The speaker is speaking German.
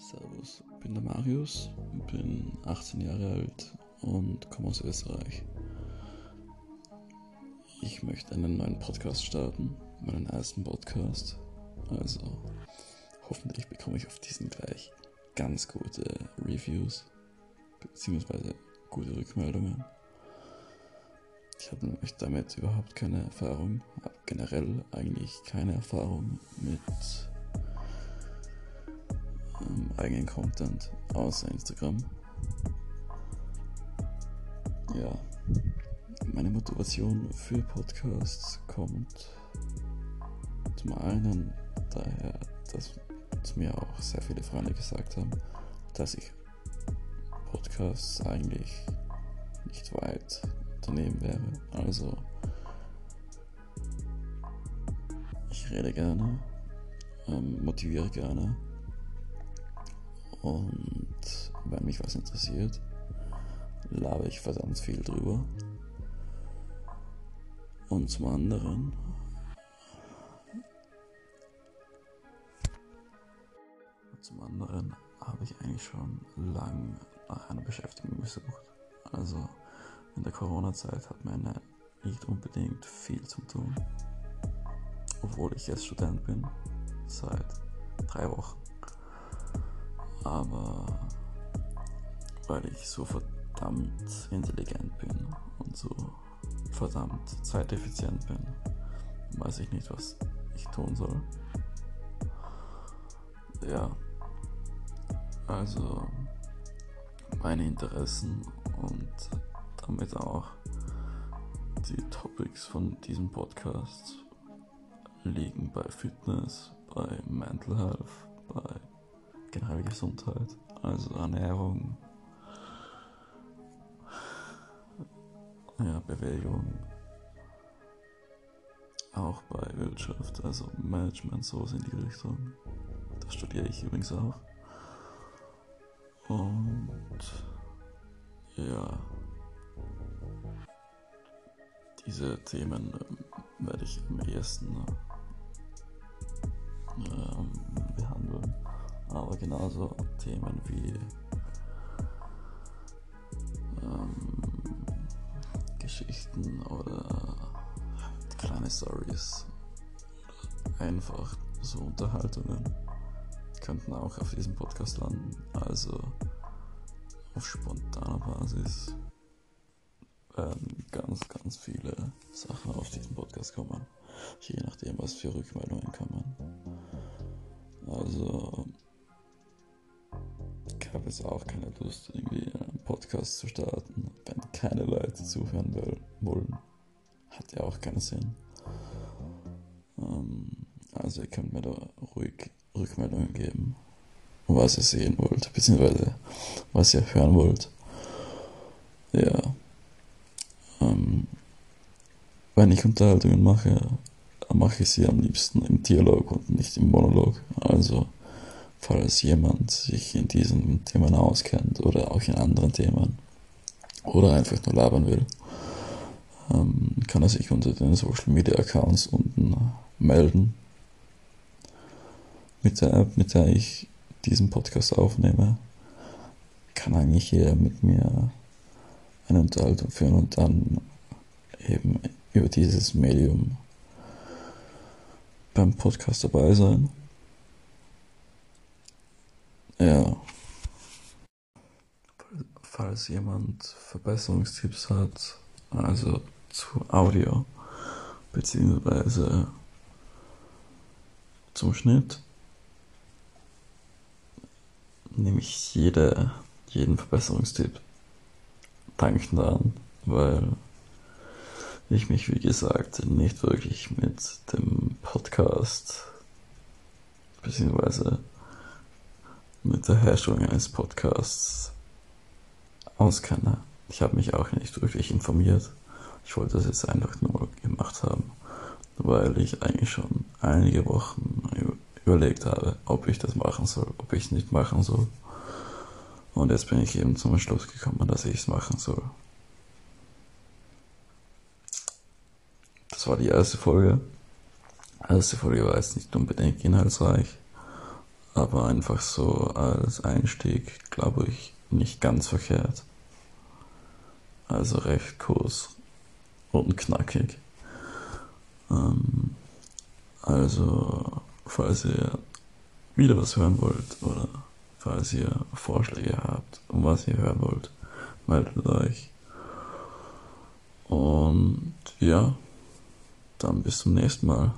Servus, bin der Marius, bin 18 Jahre alt und komme aus Österreich. Ich möchte einen neuen Podcast starten, meinen ersten Podcast. Also hoffentlich bekomme ich auf diesen gleich ganz gute Reviews bzw. gute Rückmeldungen. Ich habe nämlich damit überhaupt keine Erfahrung, habe generell eigentlich keine Erfahrung mit eigenen Content außer Instagram. Ja, meine Motivation für Podcasts kommt zum einen daher, dass zu mir auch sehr viele Freunde gesagt haben, dass ich Podcasts eigentlich nicht weit daneben wäre. Also ich rede gerne, ähm, motiviere gerne und wenn mich was interessiert, labe ich verdammt viel drüber. Und zum anderen zum anderen habe ich eigentlich schon lang nach einer Beschäftigung gesucht. Also in der Corona-Zeit hat meine nicht unbedingt viel zu tun. Obwohl ich jetzt Student bin, seit drei Wochen aber weil ich so verdammt intelligent bin und so verdammt zeiteffizient bin, weiß ich nicht, was ich tun soll. Ja, also meine Interessen und damit auch die Topics von diesem Podcast liegen bei Fitness, bei Mental Health, bei generell Gesundheit, also Ernährung, ja, Bewegung, auch bei Wirtschaft, also Management, sowas in die Richtung. Das studiere ich übrigens auch. Und ja, diese Themen äh, werde ich am ehesten äh, behandeln aber genauso Themen wie ähm, Geschichten oder kleine Stories einfach so Unterhaltungen könnten auch auf diesem Podcast landen. Also auf spontaner Basis werden ganz, ganz viele Sachen auf diesen Podcast kommen. Je nachdem, was für Rückmeldungen kommen. Also jetzt auch keine Lust, irgendwie einen Podcast zu starten, wenn keine Leute zuhören wollen. Hat ja auch keinen Sinn. Ähm, also ihr könnt mir da ruhig Rückmeldungen geben, was ihr sehen wollt, beziehungsweise was ihr hören wollt. Ja. Ähm, wenn ich Unterhaltungen mache, mache ich sie am liebsten im Dialog und nicht im Monolog. Also falls jemand sich in diesen Themen auskennt oder auch in anderen Themen oder einfach nur labern will, ähm, kann er sich unter den Social Media Accounts unten melden. Mit der App, mit der ich diesen Podcast aufnehme, kann eigentlich jeder mit mir eine Unterhaltung führen und dann eben über dieses Medium beim Podcast dabei sein. Ja. Falls jemand Verbesserungstipps hat, also zu Audio, beziehungsweise zum Schnitt, nehme ich jede, jeden Verbesserungstipp dankend an, weil ich mich, wie gesagt, nicht wirklich mit dem Podcast beziehungsweise mit der Herstellung eines Podcasts auskenne. Ich habe mich auch nicht wirklich informiert. Ich wollte das jetzt einfach nur gemacht haben, weil ich eigentlich schon einige Wochen überlegt habe, ob ich das machen soll, ob ich es nicht machen soll. Und jetzt bin ich eben zum Schluss gekommen, dass ich es machen soll. Das war die erste Folge. Die erste Folge war jetzt nicht unbedingt inhaltsreich, aber einfach so als Einstieg, glaube ich, nicht ganz verkehrt. Also recht kurz und knackig. Ähm, also, falls ihr wieder was hören wollt oder falls ihr Vorschläge habt, um was ihr hören wollt, meldet euch. Und ja, dann bis zum nächsten Mal.